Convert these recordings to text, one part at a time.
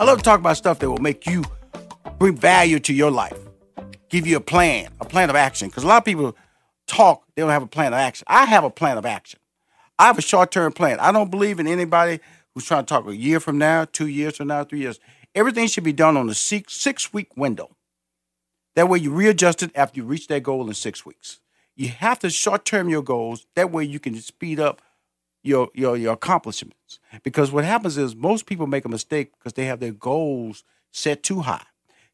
I love to talk about stuff that will make you bring value to your life, give you a plan, a plan of action. Because a lot of people talk, they don't have a plan of action. I have a plan of action. I have a short term plan. I don't believe in anybody who's trying to talk a year from now, two years from now, three years. Everything should be done on a six, six week window. That way you readjust it after you reach that goal in six weeks. You have to short term your goals. That way you can speed up your your your accomplishments. Because what happens is most people make a mistake because they have their goals set too high.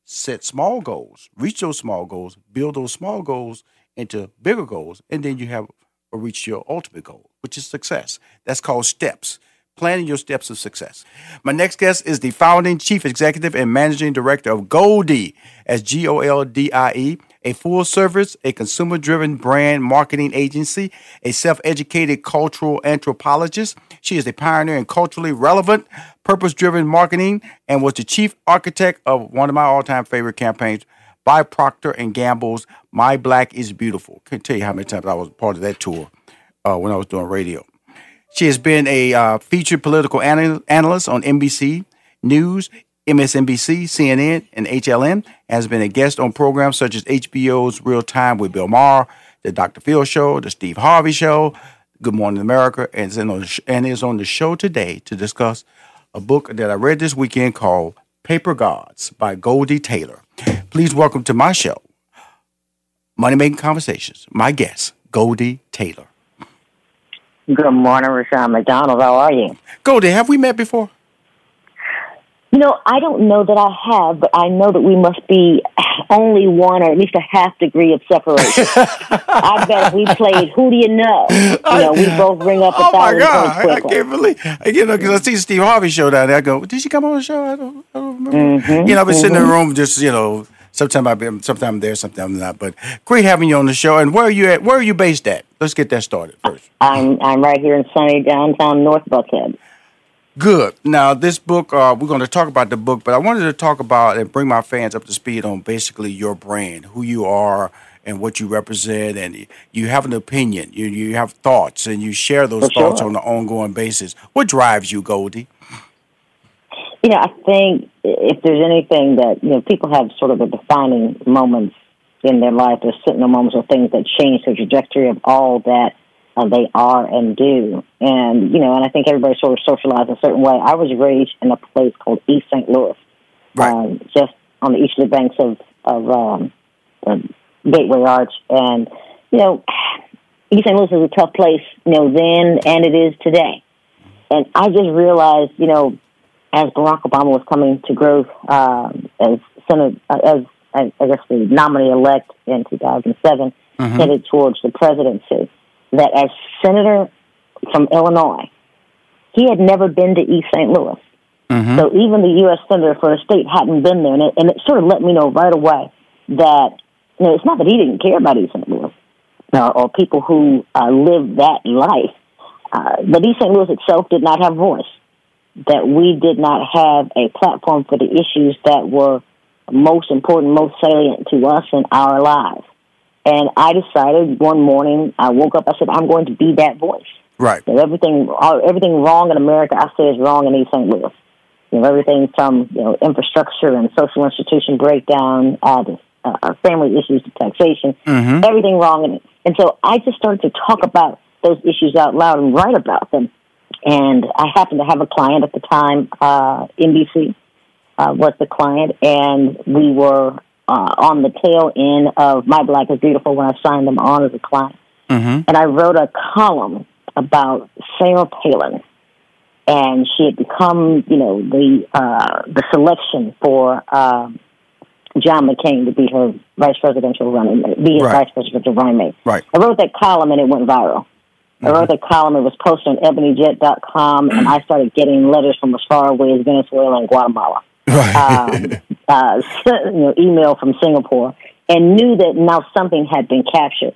Set small goals, reach those small goals, build those small goals into bigger goals, and then you have or reach your ultimate goal, which is success. That's called steps. Planning your steps of success. My next guest is the founding chief executive and managing director of Goldie, as G O L D I E a full service, a consumer driven brand marketing agency, a self educated cultural anthropologist. She is a pioneer in culturally relevant, purpose driven marketing and was the chief architect of one of my all time favorite campaigns by Procter and Gamble's My Black is Beautiful. Can't tell you how many times I was part of that tour uh, when I was doing radio. She has been a uh, featured political anal- analyst on NBC News, MSNBC, CNN, and HLN, has been a guest on programs such as HBO's Real Time with Bill Maher, The Dr. Phil Show, The Steve Harvey Show, Good Morning America, and is, on the sh- and is on the show today to discuss a book that I read this weekend called Paper Gods by Goldie Taylor. Please welcome to my show, Money Making Conversations, my guest, Goldie Taylor. Good morning, Rushion McDonald. How are you? Goldie, have we met before? You know, I don't know that I have, but I know that we must be only one or at least a half degree of separation. I bet if we played Who Do You Know? You know, we both ring up a oh my thousand God, points I, I can't believe you know because I see Steve Harvey show down there. I go, did she come on the show? I don't, I don't remember. Mm-hmm, you know, I've been sitting in the room just you know. Sometimes I've been, sometimes I'm there, sometimes I'm not. But great having you on the show. And where are you at? Where are you based at? Let's get that started first. I'm I'm right here in sunny downtown North Buckhead. Good. Now, this book, uh, we're going to talk about the book, but I wanted to talk about and bring my fans up to speed on basically your brand, who you are, and what you represent. And you have an opinion, you you have thoughts, and you share those For sure. thoughts on an ongoing basis. What drives you, Goldie? You know, I think if there's anything that you know, people have sort of a defining moments in their life. There's certain moments or things that change the trajectory of all that uh, they are and do. And you know, and I think everybody sort of socialized a certain way. I was raised in a place called East St. Louis, Right. um, just on the easterly banks of of um, the Gateway Arch, and you know, East St. Louis is a tough place, you know, then and it is today. And I just realized, you know, as Barack Obama was coming to growth um, as Senate, uh, as I I guess the nominee elect in 2007, headed towards the presidency, that as senator from Illinois, he had never been to East St. Louis. So even the U.S. senator for the state hadn't been there, and it, and it sort of let me know right away that you know it's not that he didn't care about East St. Louis uh, or people who uh, live that life, uh, but East St. Louis itself did not have voice. That we did not have a platform for the issues that were most important, most salient to us in our lives. And I decided one morning, I woke up, I said, I'm going to be that voice. Right. Know, everything, all, everything wrong in America, I say is wrong in East St. Louis. You know, everything from you know infrastructure and social institution breakdown, uh, the, uh, family issues to taxation, everything wrong in it. And so I just started to talk about those issues out loud and write about them. And I happened to have a client at the time, uh, NBC uh, was the client, and we were uh, on the tail end of My Black is Beautiful when I signed them on as a client. And I wrote a column about Sarah Palin, and she had become, you know, the uh, the selection for um John McCain to be her vice presidential running mate, be his Right. vice presidential running mate. Right. I wrote that column and it went viral. I wrote that column. It was posted on ebonyjet.com, and I started getting letters from as far away as Venezuela and Guatemala um, uh, you know, email from Singapore and knew that now something had been captured.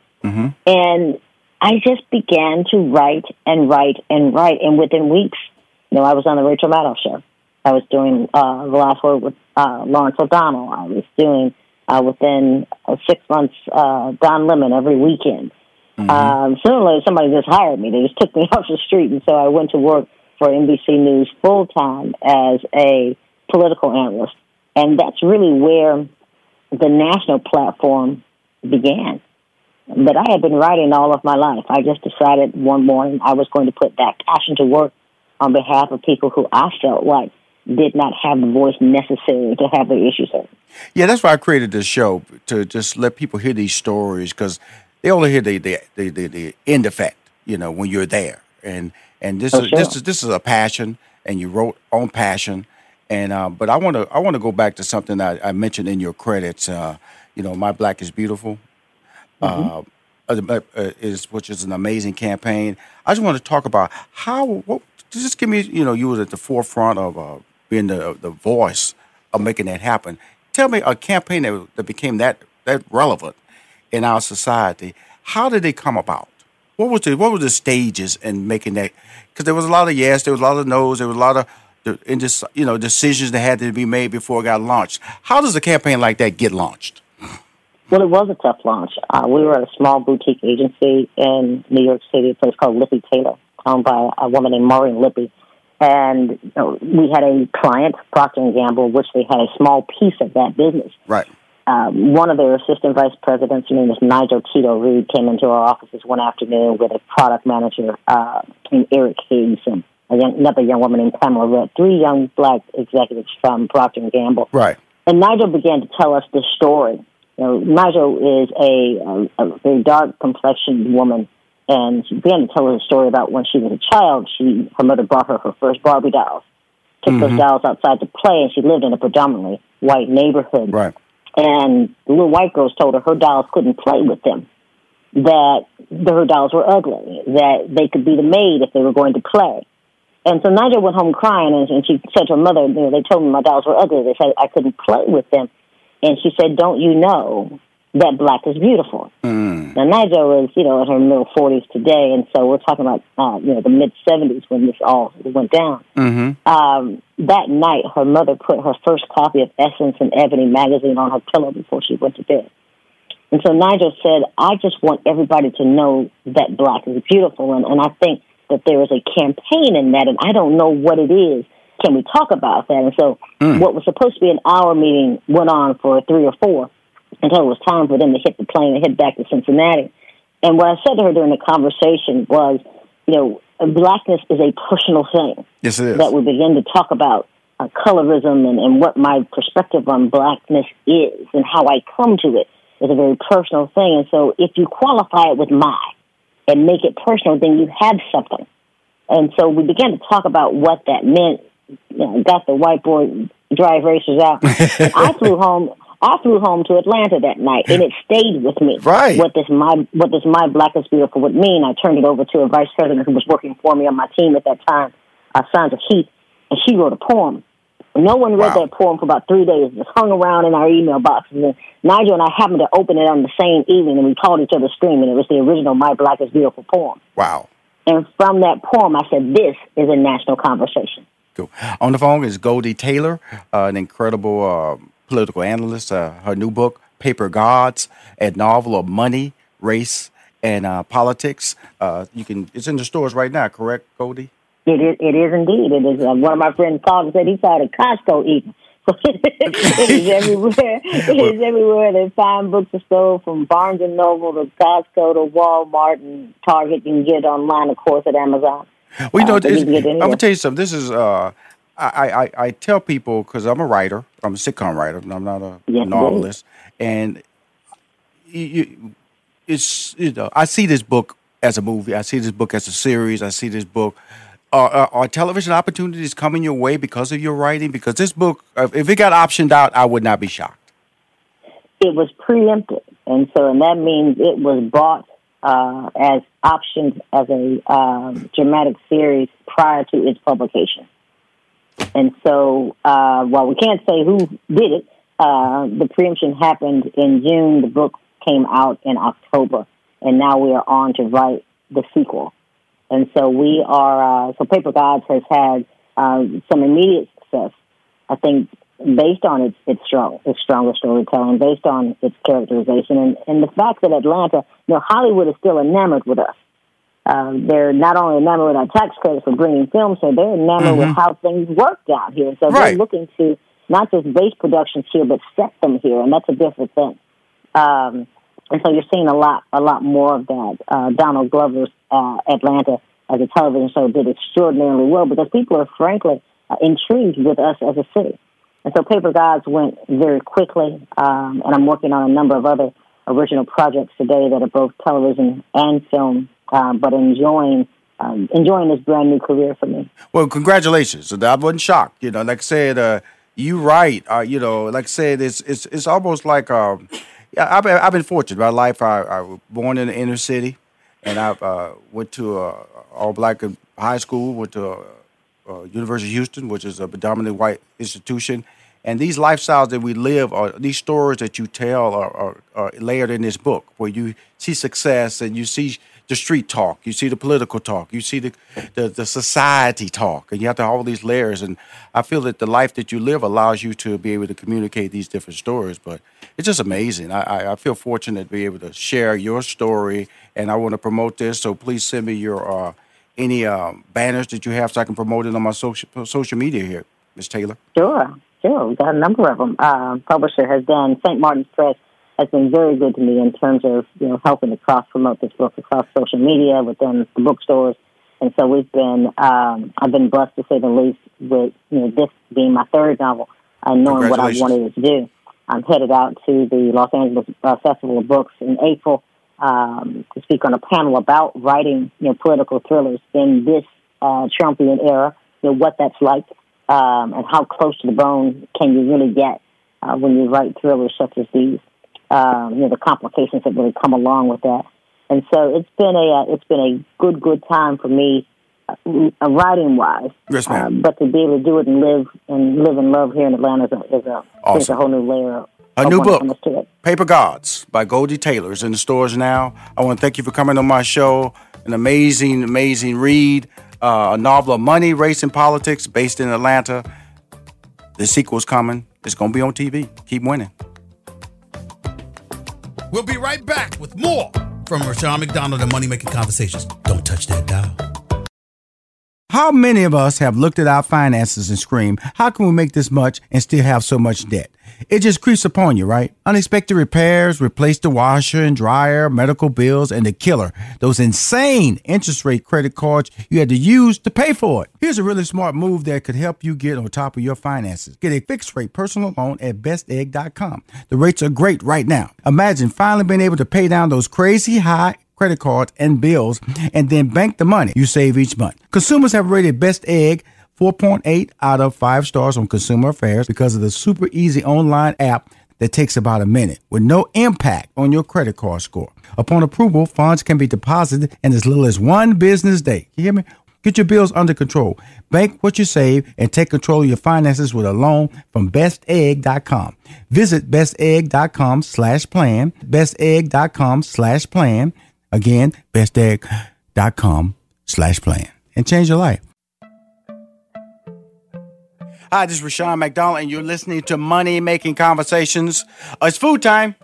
And I just began to write and write and write. And within weeks, you know, I was on the Rachel Maddow show. I was doing uh, the last word with uh, Lawrence O'Donnell. I was doing uh, within uh, six months uh, Don Lemon every weekend. Um, or later, somebody just hired me. They just took me off the street, and so I went to work for NBC News full time as a political analyst, and that's really where the national platform began. But I had been writing all of my life. I just decided one morning I was going to put that passion to work on behalf of people who I felt like did not have the voice necessary to have their issues heard. Yeah, that's why I created this show to just let people hear these stories because they only hear the the, the the the end effect, you know, when you're there. And and this For is this is this is a passion, and you wrote on passion. And uh, but I want to I want to go back to something I, I mentioned in your credits. Uh, you know, my black is beautiful. Uh, uh, uh, is which is an amazing campaign. I just want to talk about how. What, just give me, you know, you was at the forefront of uh, being the the voice of making that happen. Tell me a campaign that, that became that that relevant in our society. How did it come about? What was the what were the stages in making that? Because there was a lot of yes, there was a lot of no's, there was a lot of the just you know decisions that had to be made before it got launched. How does a campaign like that get launched? Well, it was a tough launch. Uh, we were at a small boutique agency in New York City, a place called Lippe Taylor, owned by a woman named Maureen Lippe. And you know, we had a client, Procter and Gamble, which they had a small piece of that business. Right. um, one of their assistant vice presidents, her name is Najoh Tita-Reid, came into our offices one afternoon with a product manager uh, named Eric Higgs and a young, another young woman named Pamela Red, three young black executives from Procter and Gamble. Right. And Najoh began to tell us this story. You know, Najoh is a, a, a very dark complexioned woman, and she began to tell us a story about when she was a child. She her mother brought her her first Barbie dolls, took mm-hmm. those dolls outside to play, and she lived in a predominantly white neighborhood. Right. And the little white girls told her her dolls couldn't play with them, that her dolls were ugly, that they could be the maid if they were going to play. And so Najoh went home crying, and, and she said to her mother, you know, they told me my dolls were ugly. They said I couldn't play with them. And she said, don't you know that black is beautiful? Mm. Now, Najoh was, you know, in her middle 40s today, and so we're talking about, uh, you know, the mid 70s when this all went down. Mm-hmm. Um, that night, her mother put her first copy of Essence and Ebony magazine on her pillow before she went to bed. And so Najoh said, I just want everybody to know that black is beautiful. And, and I think that there is a campaign in that, and I don't know what it is. Can we talk about that? And so, mm. what was supposed to be an hour meeting went on for three or four until it was time for them to hit the plane and head back to Cincinnati. And what I said to her during the conversation was, you know, blackness is a personal thing. Yes, it is. That we begin to talk about uh, colorism and, and what my perspective on blackness is and how I come to it is a very personal thing. And so, if you qualify it with my, and make it personal, then you have something. And so we began to talk about what that meant. You know, got the whiteboard drive racers out. I flew home. I flew home to Atlanta that night, and it stayed with me. Right. What this my what this my black is beautiful would mean. I turned it over to a vice president who was working for me on my team at that time, uh, Sandra Heath, and she wrote a poem no one read wow. that poem for about three days. It hung around in our email boxes. And Najoh and I happened to open it on the same evening, and we called each other screaming. It was the original My Black is Beautiful poem. Wow. And from that poem, I said, this is a national conversation. Cool. On the phone is Goldie Taylor, uh, an incredible uh, political analyst. Uh, her new book, Paper Gods, a novel of money, race, and uh, politics. Uh, you can. It's in the stores right now, correct, Goldie? It is, it is indeed. It is. Uh, one of my friends called and said he saw it at Costco even. it is everywhere. It is everywhere. They find books are sold from Barnes and Noble to Costco to Walmart and Target. You can get online, of course, at Amazon. Well, you know, uh, I'm gonna tell you something. This is uh, I, I, I tell people because I'm a writer. I'm a sitcom writer. I'm not a yes, novelist, and you, it's you know I see this book as a movie. I see this book as a series. I see this book are, are, television opportunities coming your way because of your writing? Because this book, uh, if it got optioned out, I would not be shocked. It was preempted, and so and that means it was bought uh, as optioned as a um, dramatic series prior to its publication. And so, uh, while we can't say who did it, uh, the preemption happened in June. The book came out in October, and now we are on to write the sequel. And so we are, uh, so Paper Gods has had uh, some immediate success, I think, based on its its strong its stronger storytelling, based on its characterization, and, and the fact that Atlanta, you know, Hollywood is still enamored with us. Um, they're not only enamored with our tax credits for bringing films here, they're enamored mm-hmm. with how things work out here. So right. they're looking to not just base productions here, but set them here, and that's a different thing. Um, and so you're seeing a lot, a lot more of that. Uh, Donald Glover's uh, Atlanta as a television show did extraordinarily well because people are frankly uh, intrigued with us as a city. And so Paper Gods went very quickly, um, and I'm working on a number of other original projects today that are both television and film, um, but enjoying um, enjoying this brand new career for me. Well, congratulations! I wasn't shocked. You know, like I said, uh, you write. Uh, you know, like I said, it's it's it's almost like. Um, yeah, I've been, I've been fortunate. My life, I, I was born in the inner city, and I uh, went to a all black high school, went to uh, uh, University of Houston, which is a predominantly white institution. And these lifestyles that we live, are these stories that you tell, are, are, are layered in this book, where you see success and you see the street talk, you see the political talk, you see the, the, the society talk, and you have to have all these layers. And I feel that the life that you live allows you to be able to communicate these different stories. But it's just amazing. I, I feel fortunate to be able to share your story, and I want to promote this. So please send me your uh, any uh, banners that you have so I can promote it on my social social media here, Ms. Taylor. Sure. sure. We got a number of them. Uh, publisher has done St. Martin's Press has been very good to me in terms of you know helping to cross promote this book across social media within the bookstores. And so we've been um, I've been blessed to say the least with you know this being my third novel and knowing what I wanted to do. I'm headed out to the Los Angeles uh, Festival of Books in April um, to speak on a panel about writing you know political thrillers in this uh, Trumpian era. You know what that's like um, and how close to the bone can you really get uh, when you write thrillers such as these um, you know, the complications that really come along with that. And so it's been a uh, it's been a good good time for me, uh, writing wise. Yes, ma'am. Uh, but to be able to do it and live and live and love here in Atlanta is a is a, awesome. is a whole new layer. A new book, Paper Gods by Goldie Taylor, is in the stores now. I want to thank you for coming on my show. An amazing, amazing read. Uh, a novel of money, race, and politics based in Atlanta. The sequel's coming. It's going to be on TV. Keep winning. We'll be right back with more from Rushion McDonald and Money Making Conversations. Don't touch that dial. How many of us have looked at our finances and screamed, How can we make this much and still have so much debt? It just creeps upon you, right? Unexpected repairs, replace the washer and dryer, medical bills, and the killer, those insane interest rate credit cards you had to use to pay for it. Here's a really smart move that could help you get on top of your finances. Get a fixed rate personal loan at bestegg.com. The rates are great right now. Imagine finally being able to pay down those crazy high credit cards and bills and then bank the money you save each month. Consumers have rated Best Egg 4.8 out of 5 stars on Consumer Affairs because of the super easy online app that takes about a minute with no impact on your credit card score. Upon approval, funds can be deposited in as little as one business day. You hear me? Get your bills under control. Bank what you save and take control of your finances with a loan from bestegg.com. Visit bestegg.com slash plan, bestegg.com slash plan. Again, bestegg.com slash plan and change your life. Hi, this is Rushion McDonald, and you're listening to Money Making Conversations. Uh, it's food time.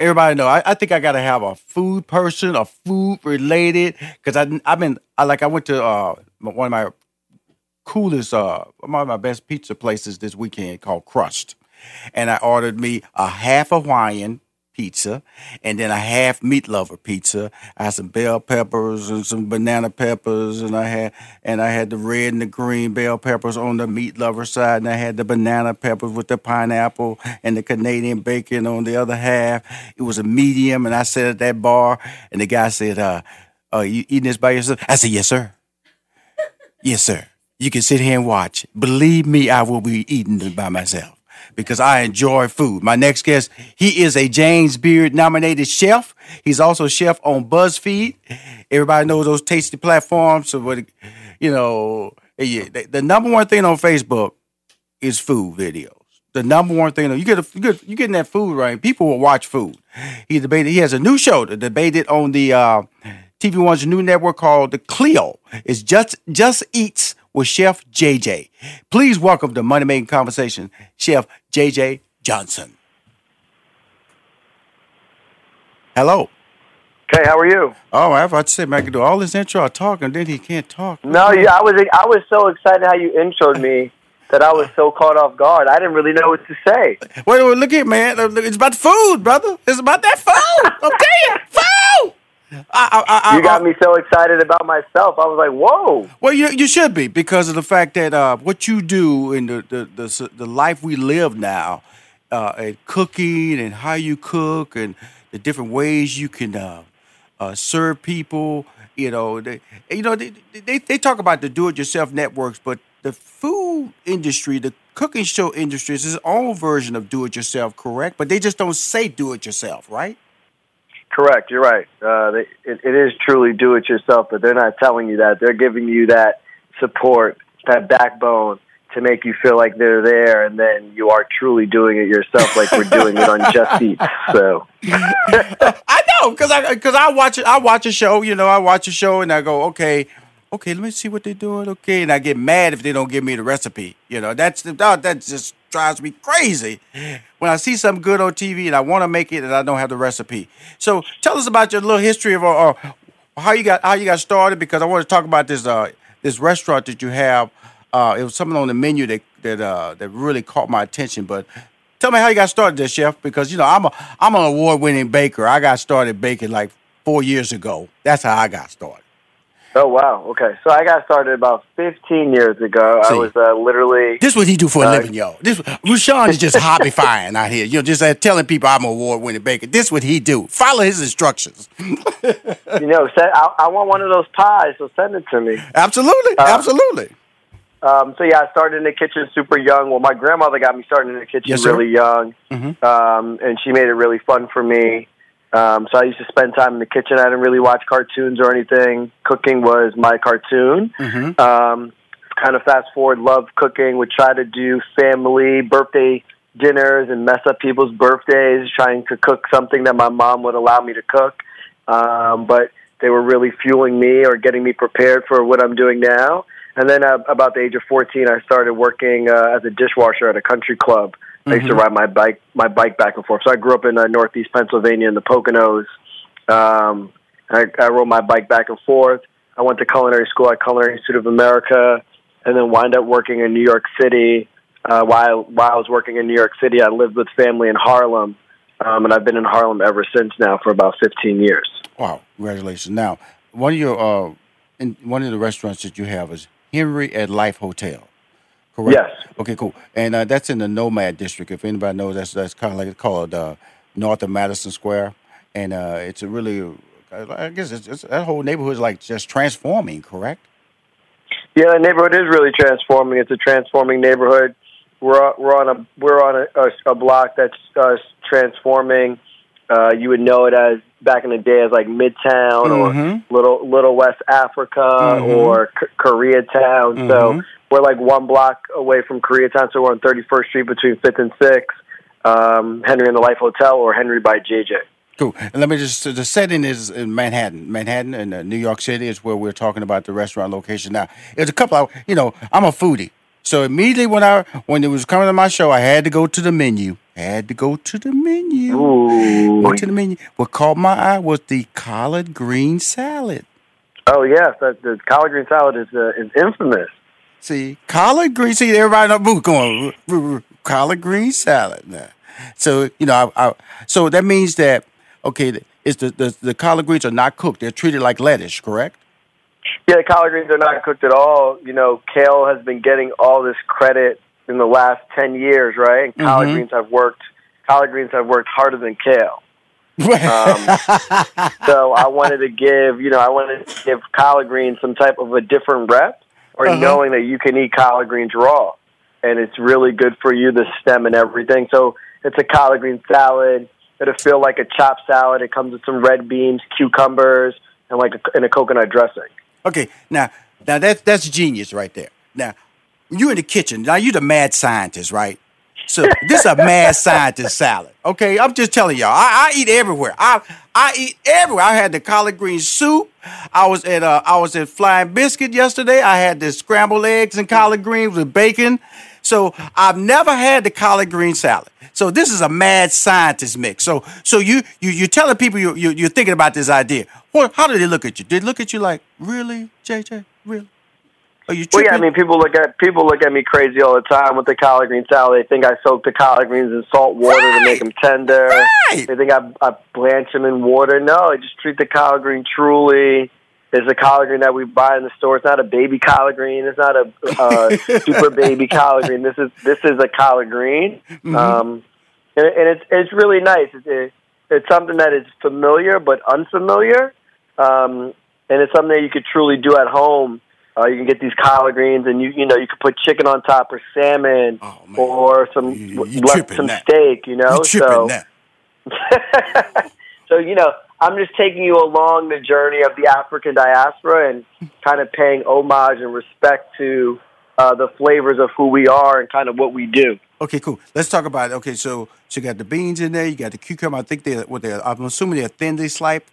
Everybody know. I, I think I got to have a food person, a food related, because I I've been I like I went to uh, one of my coolest, uh, one of my best pizza places this weekend called Crust, and I ordered me a half Hawaiian pizza, and then a half meat lover pizza. I had some bell peppers and some banana peppers, and I had and I had the red and the green bell peppers on the meat lover side, and I had the banana peppers with the pineapple and the Canadian bacon on the other half. It was a medium, and I sat at that bar, and the guy said, "Uh, uh, you eating this by yourself?" I said, "Yes, sir. yes, sir. You can sit here and watch. Believe me, I will be eating it by myself." Because I enjoy food. My next guest, he is a James Beard nominated chef. He's also chef on BuzzFeed. Everybody knows those tasty platforms. So what, you know, the number one thing on Facebook is food videos. The number one thing you get, a, you get you getting that food right. People will watch food. He debated. He has a new show to debate it on the uh, TV One's new network called the Cleo. It's just just eats with Chef JJ. Please welcome to Money Making Conversation, Chef JJ Johnson. Hello. Okay, how are you? Oh, I thought to say, man, I can do all this intro I talk, and then he can't talk. No, yeah, I was I was so excited how you introed me that I was so caught off guard. I didn't really know what to say. Wait, wait look here, man. It's about the food, brother. It's about that food. I, I, you got me so excited about myself. I was like, "Whoa!" Well, you you should be because of the fact that uh, what you do in the the, the, the life we live now, uh, and cooking and how you cook and the different ways you can uh, uh serve people. You know, they, you know they, they they talk about the do-it-yourself networks, but the food industry, the cooking show industry, is its own version of do-it-yourself. Correct? But they just don't say do-it-yourself, right? Correct. You're right. Uh, they, it, it is truly do it yourself, but they're not telling you that. They're giving you that support, that backbone to make you feel like they're there, and then you are truly doing it yourself, like we're doing it on Just Eat. So I know because I because I watch it. I watch a show. You know, I watch a show and I go, okay, okay, let me see what they're doing. Okay, and I get mad if they don't give me the recipe. You know, that's the that just drives me crazy when I see something good on TV and I want to make it and I don't have the recipe. So tell us about your little history of uh, how you got how you got started because I want to talk about this uh, this restaurant that you have uh, it was something on the menu that that uh, that really caught my attention. But tell me how you got started, there, chef, because you know I'm a I'm an award winning baker. I got started baking like four years ago. That's how I got started. Oh wow. Okay, so I got started about 15 years ago. See. I was uh, literally. This is what he do for a Uh, living, yo. This Rushion is just hobbyfying out here. You know, just uh, telling people I'm an award winning baker. This is what he do. Follow his instructions. You know, I, I want one of those pies, so send it to me. Absolutely, Uh, absolutely. Um, so yeah, I started in the kitchen super young. Well, my grandmother got me started in the kitchen Yes, really young, Mhm. um, and she made it really fun for me. Um, so I used to spend time in the kitchen. I didn't really watch cartoons or anything. Cooking was my cartoon. Mhm. Um, kind of fast forward, love cooking. Would try to do family birthday dinners and mess up people's birthdays, trying to cook something that my mom would allow me to cook. Um, but they were really fueling me or getting me prepared for what I'm doing now. And then uh, about the age of 14, I started working uh, as a dishwasher at a country club. I used to ride my bike, my bike back and forth. So I grew up in uh, Northeast Pennsylvania in the Poconos. Um, I, I rode my bike back and forth. I went to culinary school at Culinary Institute of America, and then wind up working in New York City. Uh, while while I was working in New York City, I lived with family in Harlem, um, and I've been in Harlem ever since now for about 15 years. Wow, congratulations. Now, one of your uh, in one of the restaurants that you have is Henry at Life Hotel. Correct. Yes. Okay, cool. And uh, that's in the Nomad district. If anybody knows, that's that's kind of like it's called uh, north of Madison Square, and uh, it's a really, I guess it's, it's that whole neighborhood is like just transforming. Correct. Yeah, the neighborhood is really transforming. It's a transforming neighborhood. We're we're on a we're on a, a, a block that's uh, transforming. Uh, you would know it as back in the day as like Midtown Mhm. or Little Little West Africa Mhm. or K- Koreatown. Mhm. So we're like one block away from Koreatown. So we're on 31st Street between Fifth and Sixth. Um, Henry and the Life Hotel or Henry by JJ. Cool. And let me just the setting is in Manhattan. Manhattan and uh, New York City is where we're talking about the restaurant location. Now, It's a couple. Of, you know, I'm a foodie, so immediately when I when it was coming to my show, I had to go to the menu. Had to go to the menu. Ooh. Go to the menu. What caught my eye was the collard green salad. Oh yes, that, the collard green salad is uh, is infamous. See, collard green. See, everybody in the booth going "R- r- r- collard green salad. Now, so you know, I, I, so that means that okay, is the, the the collard greens are not cooked; they're treated like lettuce, correct? Yeah, the collard greens are not cooked at all. You know, kale has been getting all this credit in the last ten years, right? And collard Mhm. greens have worked. Collard greens have worked harder than kale. Um, so I wanted to give, you know, I wanted to give collard greens some type of a different rep, or Uh-huh. knowing that you can eat collard greens raw, and it's really good for you, the stem and everything. So it's a collard green salad. It'll feel like a chopped salad. It comes with some red beans, cucumbers, and like a, and a coconut dressing. okay, now now that's that's genius right there. Now you in the kitchen. Now you the mad scientist, right? So this is a mad scientist salad. Okay, I'm just telling y'all. I, I eat everywhere. I I eat everywhere. I had the collard green soup. I was at uh, I was at Flying Biscuit yesterday. I had the scrambled eggs and collard greens with bacon. So I've never had the collard green salad. So this is a mad scientist mix. So so you you you're telling people you you you're thinking about this idea. What? How did they look at you? Did they look at you like really, JJ? Really? Are you Well, yeah, I mean, people look at people look at me crazy all the time with the collard green salad. They think I soak the collard greens in salt water to make them tender. Right. They think I, I blanch them in water. No, I just treat the collard green truly. It's a collard green that we buy in the store. It's not a baby collard green. It's not a uh, super baby collard green. This is this is a collard green, um, and, and it's it's really nice. It's it, it's something that is familiar but unfamiliar, um, and it's something that you could truly do at home. Uh, you can get these collard greens, and you you know you could put chicken on top or salmon Oh, or some You- you left some now. steak. You know, you so so you know, I'm just taking you along the journey of the African diaspora and kind of paying homage and respect to uh, the flavors of who we are and kind of what we do. Okay, cool. Let's talk about it. Okay, so so you got the beans in there. You got the cucumber. I think they what they I'm assuming they're thinly sliced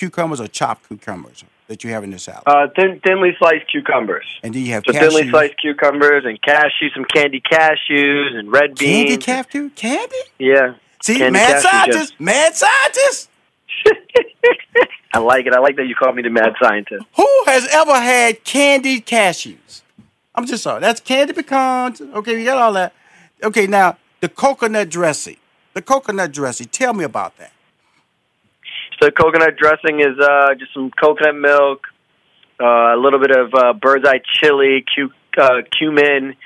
cucumbers or chopped cucumbers that you have in the salad. Uh, thin, thinly sliced cucumbers. and then you have So cashews. thinly sliced cucumbers and cashews, some candy cashews and red beans? candy beans. cashew candy. yeah. See, Candy mad scientist, mad scientist. I like it. I like that you called me the mad scientist. Who has ever had candied cashews? I'm just sorry. That's candy pecans. Okay, we got all that. Okay, now the coconut dressing. The coconut dressing. Tell me about that. So coconut dressing is uh, just some coconut milk, uh, a little bit of uh, bird's eye chili, cu- uh, cumin,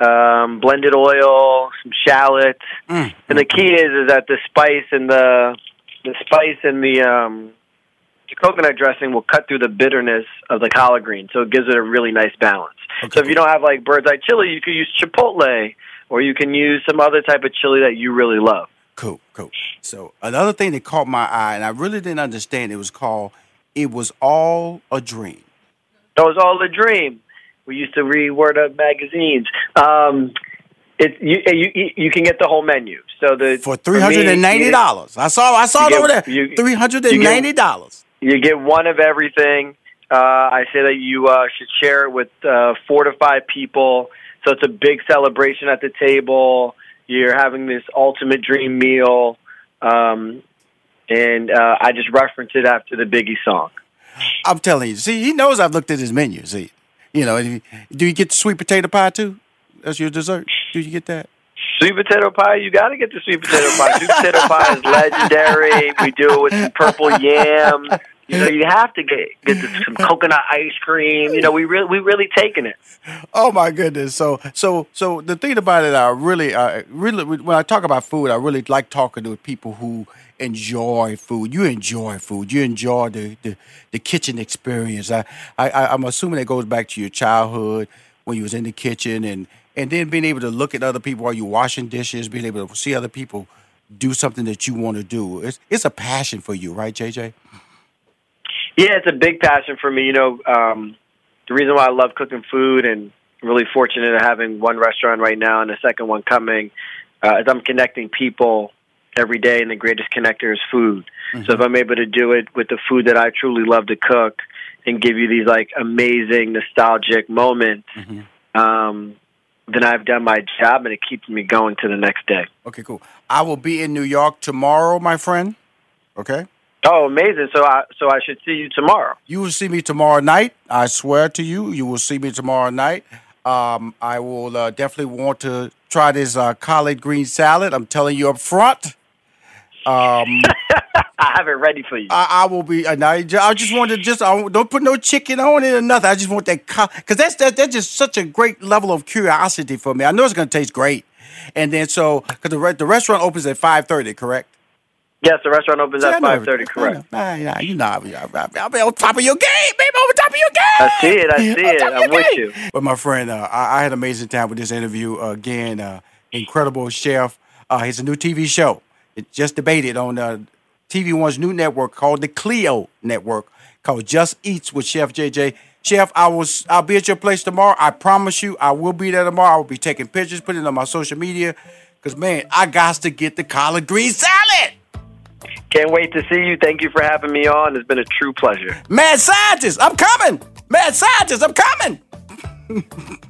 um, blended oil, some shallot, mm. and the key is is that the spice and the the spice and the um, the coconut dressing will cut through the bitterness of the collard green, so it gives it a really nice balance. Okay. So if you don't have like bird's eye chili, you could use chipotle, or you can use some other type of chili that you really love. Cool, cool. So another thing that caught my eye, and I really didn't understand, it was called "It Was All a Dream." It was all a dream. We used to read Word Up magazines. Um, it you, you you can get the whole menu. So the for three hundred and ninety dollars. I saw I saw it get, over there. Three hundred and ninety dollars. You get one of everything. Uh, I say that you uh, should share it with uh, four to five people. So it's a big celebration at the table. You're having this ultimate dream meal, um, and uh, I just reference it after the Biggie song. I'm telling you. See, he knows I've looked at his menu. See, you know, do you get the sweet potato pie too? That's your dessert. Do you get that? Sweet potato pie, you got to get the sweet potato pie. sweet potato pie is legendary. We do it with some purple yam. You know, you have to get get some coconut ice cream. You know, we really we really taking it. Oh my goodness! So so so the thing about it, I really uh, really when I talk about food, I really like talking to people who enjoy food. You enjoy food. You enjoy the the, the kitchen experience. I, I I'm assuming it goes back to your childhood when you was in the kitchen and and then being able to look at other people while you're washing dishes, being able to see other people do something that you want to do. It's it's a passion for you, right, JJ? Yeah, it's a big passion for me. You know, um, the reason why I love cooking food and really fortunate of having one restaurant right now and a second one coming uh, is I'm connecting people every day, and the greatest connector is food. Mm-hmm. So if I'm able to do it with the food that I truly love to cook and give you these like amazing nostalgic moments, mm-hmm. um, then I've done my job, and it keeps me going to the next day. Okay, cool. I will be in New York tomorrow, my friend. Okay. Oh, amazing! So I so I should see you tomorrow. You will see me tomorrow night. I swear to you, you will see me tomorrow night. Um, I will uh, definitely want to try this uh, collard green salad. I'm telling you up front. Um, I have it ready for you. I, I will be. And I, I just want to just I don't put no chicken on it or nothing. I just want that because that's that, that's just such a great level of curiosity for me. I know it's going to taste great, and then so because the re- the restaurant opens at five thirty, correct? Yes, the restaurant opens at five thirty. Correct. Nah, nah, you know, I'll be, I'll be on top of your game, baby. On top of your game. I see it. I see it. I'm with you. But my friend, uh, I, I, had an amazing time with this interview. Uh, again, uh, incredible chef. Uh, he's a new TV show. It just debated on uh, TV One's new network called the Cleo Network, called Just Eats with Chef JJ. Chef, I will. I'll be at your place tomorrow. I promise you, I will be there tomorrow. I will be taking pictures, putting it on my social media. Cause man, I got to get the collard green salad. Can't wait to see you. Thank you for having me on. It's been a true pleasure. Mad scientist, I'm coming. Mad scientist, I'm coming.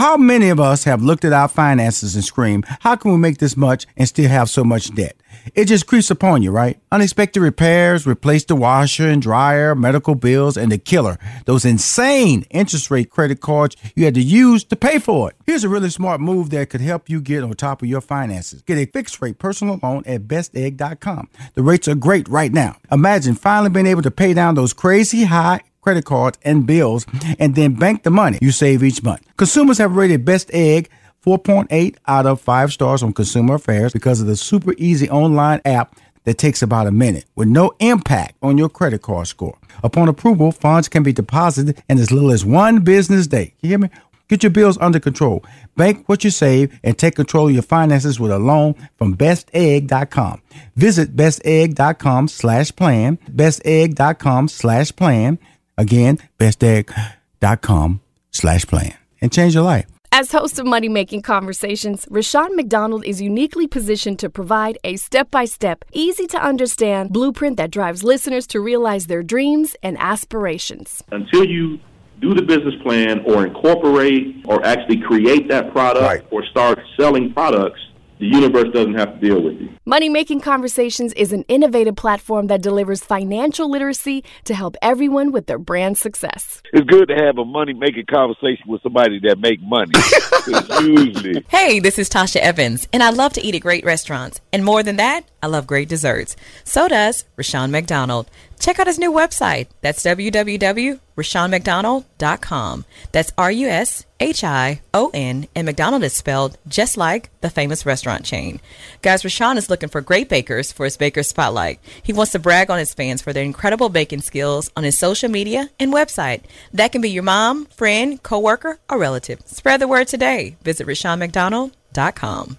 How many of us have looked at our finances and screamed, How can we make this much and still have so much debt? It just creeps upon you, right? Unexpected repairs, replace the washer and dryer, medical bills, and the killer, those insane interest rate credit cards you had to use to pay for it. Here's a really smart move that could help you get on top of your finances. Get a fixed rate personal loan at bestegg.com. The rates are great right now. Imagine finally being able to pay down those crazy high credit cards, and bills, and then bank the money you save each month. Consumers have rated Best Egg 4.8 out of 5 stars on Consumer Affairs because of the super easy online app that takes about a minute with no impact on your credit card score. Upon approval, funds can be deposited in as little as one business day. You hear me? Get your bills under control. Bank what you save and take control of your finances with a loan from bestegg.com. Visit bestegg.com slash plan, bestegg.com slash plan Again, bestegg.com slash plan and change your life. As host of Money Making Conversations, Rushion McDonald is uniquely positioned to provide a step by step, easy to understand blueprint that drives listeners to realize their dreams and aspirations. Until you do the business plan or incorporate or actually create that product right. or start selling products, the universe doesn't have to deal with you. Money Making Conversations is an innovative platform that delivers financial literacy to help everyone with their brand success. It's good to have a money making conversation with somebody that make money. usually. Hey, this is Tasha Evans, and I love to eat at great restaurants. And more than that, I love great desserts. So does Rushion McDonald. Check out his new website. That's www.rushionmcdonald.com. That's R U S H I O N, and McDonald is spelled just like the famous restaurant chain. Guys, Rushion is looking for great bakers for his Baker Spotlight. He wants to brag on his fans for their incredible baking skills on his social media and website. That can be your mom, friend, coworker, or relative. Spread the word today. Visit RushionMcDonald.com.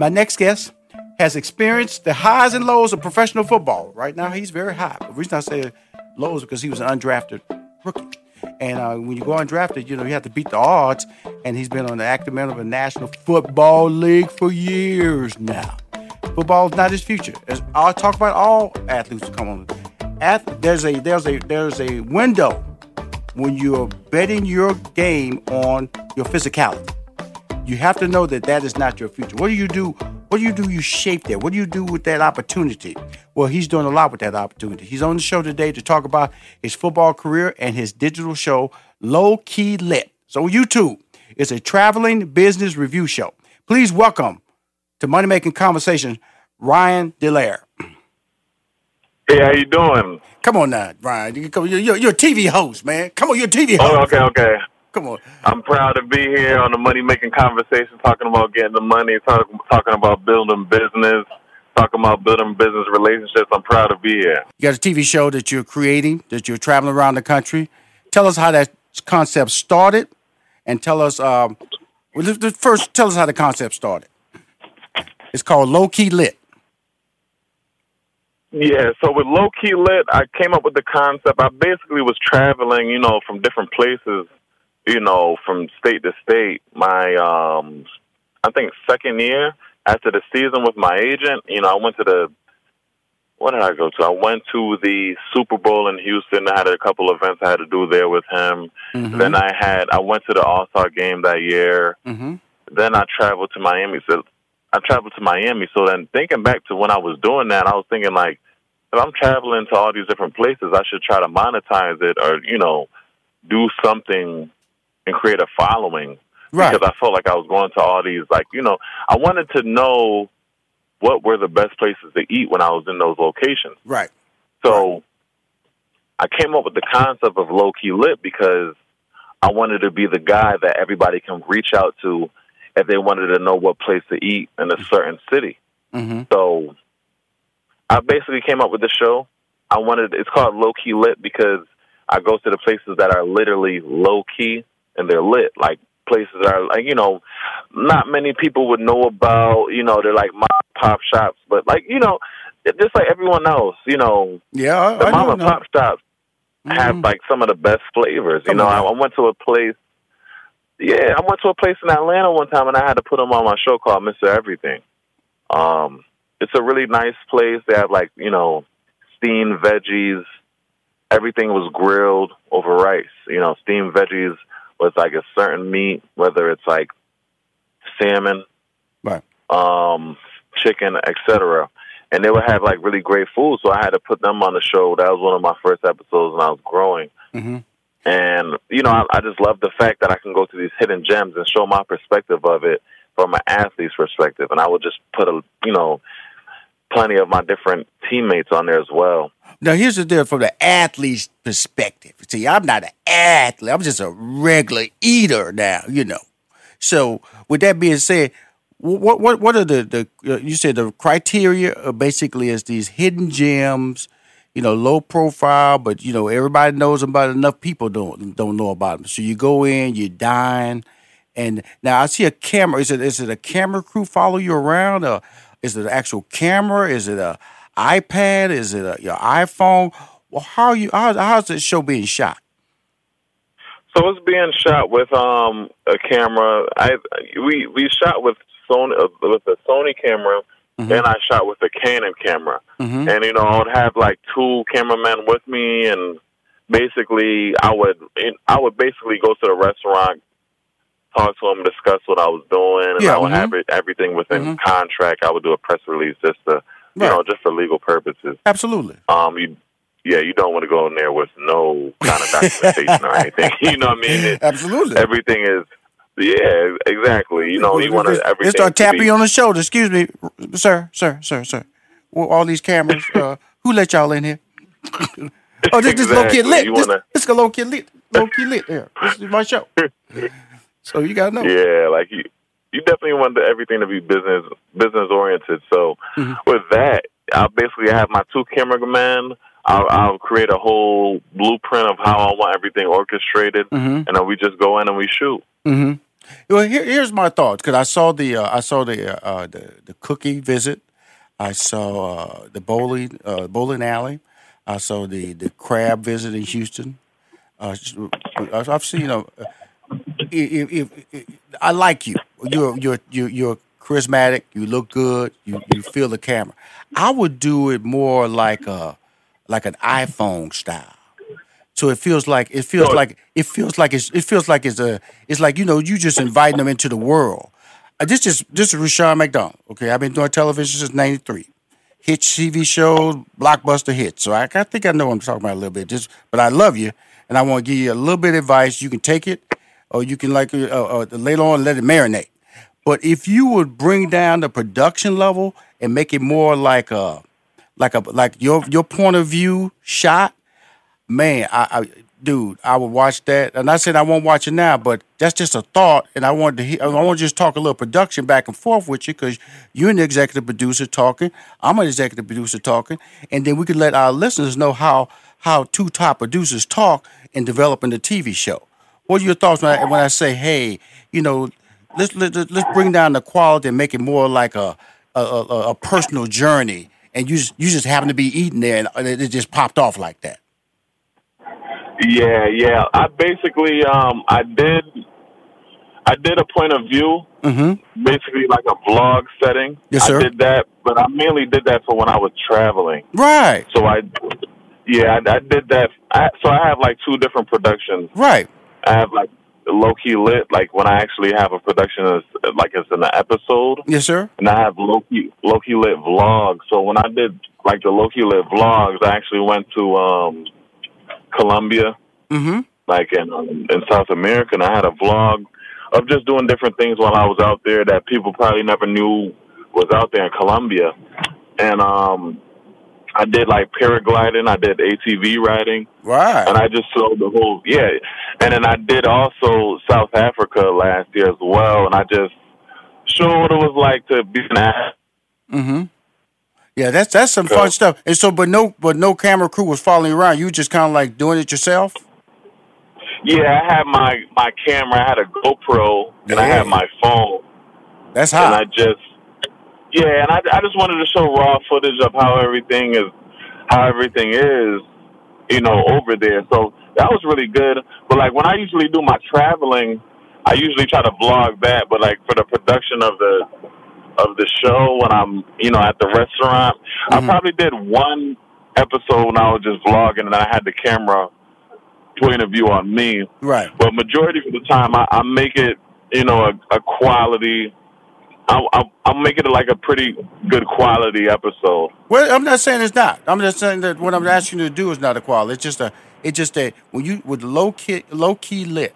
My next guest has experienced the highs and lows of professional football. Right now, he's very high. The reason I say lows because he was an undrafted rookie. And uh, when you go undrafted, you know, you have to beat the odds. And he's been on the active member of the National Football League for years now. Football is not his future. As I'll talk about all athletes come on. Ath- there's a there's a there's a window when you're betting your game on your physicality. You have to know that that is not your future. What do you do? What do you do? You shape that. What do you do with that opportunity? Well, he's doing a lot with that opportunity. He's on the show today to talk about his football career and his digital show, Low Key Lit. So YouTube is a traveling business review show. Please welcome to Money Making Conversation, Ryan Delaire. Hey, how you doing? Come on now, Ryan. You're, a TV host, man. Come on, you're a TV oh, host. Oh, okay, okay. Come on. I'm proud to be here on the money making conversation, talking about getting the money, talk, talking about building business, talking about building business relationships. I'm proud to be here. You got a TV show that you're creating, that you're traveling around the country. Tell us how that concept started, and tell us. Um, first, tell us how the concept started. It's called Low Key Lit. Yeah, so with Low Key Lit, I came up with the concept. I basically was traveling, you know, from different places you know, from state to state. My, um, I think second year after the season with my agent, you know, I went to the, what did I go to? I went to the Super Bowl in Houston. I had a couple events I had to do there with him. Mm-hmm. Then I had, I went to the All Star game that year. Mm-hmm. Then I traveled to Miami. So I traveled to Miami. So then thinking back to when I was doing that, I was thinking like, if I'm traveling to all these different places, I should try to monetize it or, you know, do something and create a following. Right. Because I felt like I was going to all these, like, you know, I wanted to know what were the best places to eat when I was in those locations. Right. So right. I came up with the concept of low key lit because I wanted to be the guy that everybody can reach out to if they wanted to know what place to eat in a certain city. Mm-hmm. So I basically came up with the show. I wanted it's called low key lit because I go to the places that are literally low key and they're lit. Like places that are like you know, not many people would know about. You know, they're like mom pop shops, but like you know, just like everyone else, you know, yeah, I, the I mom and pop shops mm-hmm. have like some of the best flavors. You know, I, I went to a place. Yeah, I went to a place in Atlanta one time, and I had to put them on my show called Mister Everything. Um, it's a really nice place. They have like you know, steamed veggies. Everything was grilled over rice. You know, steamed veggies with like a certain meat, whether it's like salmon, right, um, chicken, etc. And they would have like really great food, so I had to put them on the show. That was one of my first episodes when I was growing. Mm-hmm. And you know, I, I just love the fact that I can go to these hidden gems and show my perspective of it from an athlete's perspective. And I would just put a, you know, plenty of my different teammates on there as well. Now, here's the deal from the athlete's perspective. See, I'm not an athlete. I'm just a regular eater now, you know. So, with that being said, what what what are the the uh, you said the criteria basically is these hidden gems, you know, low profile, but you know everybody knows about enough people don't don't know about them. So you go in, you dine, and now I see a camera. Is it is it a camera crew follow you around? Or is it an actual camera? Is it a iPad? Is it a, your iPhone? Well, how are you? How, how's this show being shot? So it's being shot with um a camera. I we we shot with Sony uh, with a Sony camera, Mm-hmm. and I shot with a Canon camera. Mhm. And you know, I would have like two cameramen with me, and basically, I would I would basically go to the restaurant, talk to them, discuss what I was doing, and Yeah, I would mhm. have it, everything within contract. I would do a press release just to you Right. know just for legal purposes. Absolutely. Um, you. Yeah, you don't want to go in there with no kind of documentation or anything. You know what I mean? It- Absolutely. everything is yeah exactly you know you want to They everything start tapping you on the shoulder. Excuse me, sir, sir, sir, sir. Well, all these cameras. Uh, who let y'all in here? oh, this this low kid Exactly. lit. You This, wanna- this is low kid lit. Low key lit. Here, this is my show. So you gotta know. yeah like you you definitely want the, everything to be business business oriented so Mm-hmm. with that i'll basically have my two cameramen I'll, I'll create a whole blueprint of how i want everything orchestrated Mhm. and then we just go in and we shoot hmm Well, here, here's my thoughts because I saw the uh, I saw the uh, uh, the the cookie visit. I saw uh, the bowling uh, bowling alley. I saw the the crab visit in Houston. Uh, I've seen know. If, if, if, I like you. You're you're you're you're charismatic. You look good. You you feel the camera. I would do it more like a like an iPhone style. So it feels like it feels like it feels like it's it feels like it's a it's like you know you just inviting them into the world. Uh, this is this is Rushion McDonald. Okay, I've been doing television since '93. Hit TV shows, blockbuster hits. So I, I think I know what I'm talking about a little bit. Just, but I love you, and I want to give you a little bit of advice. You can take it, or you can like uh, uh, later on let it marinate. But if you would bring down the production level and make it more like a like a like your your point of view shot, man, I, I dude, I would watch that. And I said I won't watch it now, but that's just a thought. And I wanted to hear, I want to just talk a little production back and forth with you because you're an executive producer talking. I'm an executive producer talking, and then we could let our listeners know how how two top producers talk in developing the TV show. What are your thoughts when I, when I say, hey, you know, let's let, let- let's bring down the quality and make it more like a a, a, a personal journey, and you just, you just happen to be eating there and it just popped off like that. Yeah, yeah. I basically um I did I did a point of view, Mm-hmm. basically like a vlog setting. Yes, sir. I did that, but I mainly did that for when I was traveling. Right. So I yeah, I, I did that. I, so I have like two different productions. Right. I have like low key lit, like when I actually have a production that's like it's in an episode, Yes, sir. and I have low key low key lit vlogs. So when I did like the low key lit vlogs, I actually went to um Colombia Mm-hmm. like in um, in South America, and I had a vlog of just doing different things while I was out there that people probably never knew was out there in Colombia. And um, I did like paragliding, I did ATV riding, Right. and I just showed the whole yeah. And then I did also South Africa last year as well, and I just showed what it was like to be an ass. Mm-hmm. Yeah, that's that's some fun stuff. And so, but no, but no camera crew was following you around. You just kind of like doing it yourself. Yeah, I had my my camera, I had a GoPro, and I had my phone. That's hot. and I just yeah, and I, I just wanted to show raw footage of how everything is, how everything is, you know, over there. So that was really good. But like when I usually do my traveling, I usually try to vlog that. But like for the production of the of the show, when I'm you know at the restaurant, I mm-hmm. probably did one episode when I was just vlogging, and I had the camera point of view on me. Right. But majority of the time, I, I make it, you know, a, a quality. I, I, I'm making it like a pretty good quality episode. Well, I'm not saying it's not. I'm just saying that what I'm asking you to do is not a quality. It's just a. It's just that when you with low key low key lit,